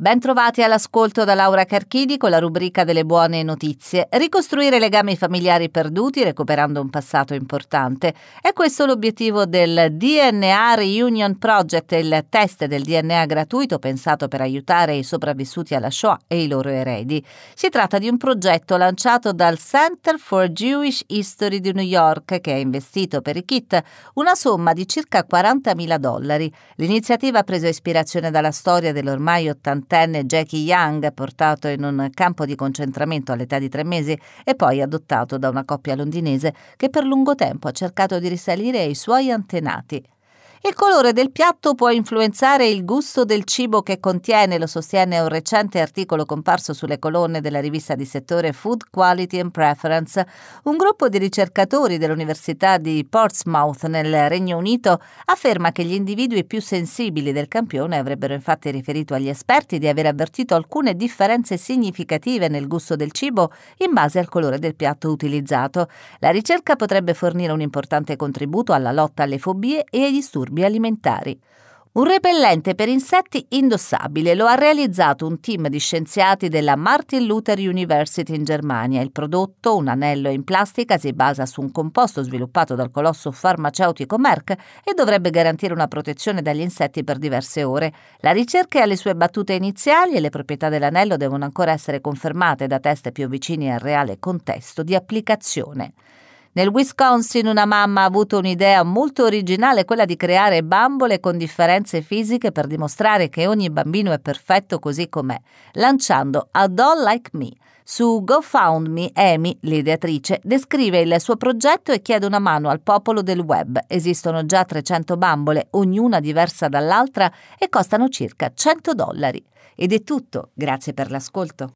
Ben trovati all'ascolto da Laura Carchidi con la rubrica delle buone notizie. Ricostruire legami familiari perduti recuperando un passato importante. È questo l'obiettivo del DNA Reunion Project, il test del DNA gratuito pensato per aiutare i sopravvissuti alla Shoah e i loro eredi. Si tratta di un progetto lanciato dal Center for Jewish History di New York che ha investito per i kit una somma di circa 40.000 dollari. L'iniziativa ha preso ispirazione dalla storia dell'ormai 80 ottantenne Jackie Young, portato in un campo di concentramento all'età di tre mesi e poi adottato da una coppia londinese che per lungo tempo ha cercato di risalire ai suoi antenati. Il colore del piatto può influenzare il gusto del cibo che contiene, lo sostiene un recente articolo comparso sulle colonne della rivista di settore Food Quality and Preference. Un gruppo di ricercatori dell'Università di Portsmouth nel Regno Unito afferma che gli individui più sensibili del campione avrebbero infatti riferito agli esperti di aver avvertito alcune differenze significative nel gusto del cibo in base al colore del piatto utilizzato. La ricerca potrebbe fornire un importante contributo alla lotta alle fobie e ai disturbi disturbi alimentari. Un repellente per insetti indossabile lo ha realizzato un team di scienziati della Martin Luther University in Germania. Il prodotto, un anello in plastica, si basa su un composto sviluppato dal colosso farmaceutico Merck e dovrebbe garantire una protezione dagli insetti per diverse ore. La ricerca è alle sue battute iniziali e le proprietà dell'anello devono ancora essere confermate da test più vicini al reale contesto di applicazione. Nel Wisconsin una mamma ha avuto un'idea molto originale, quella di creare bambole con differenze fisiche per dimostrare che ogni bambino è perfetto così com'è, lanciando A Doll Like Me. Su GoFundMe, Amy, l'ideatrice, descrive il suo progetto e chiede una mano al popolo del web. Esistono già 300 bambole, ognuna diversa dall'altra, e costano circa 100 dollari. Ed è tutto, grazie per l'ascolto.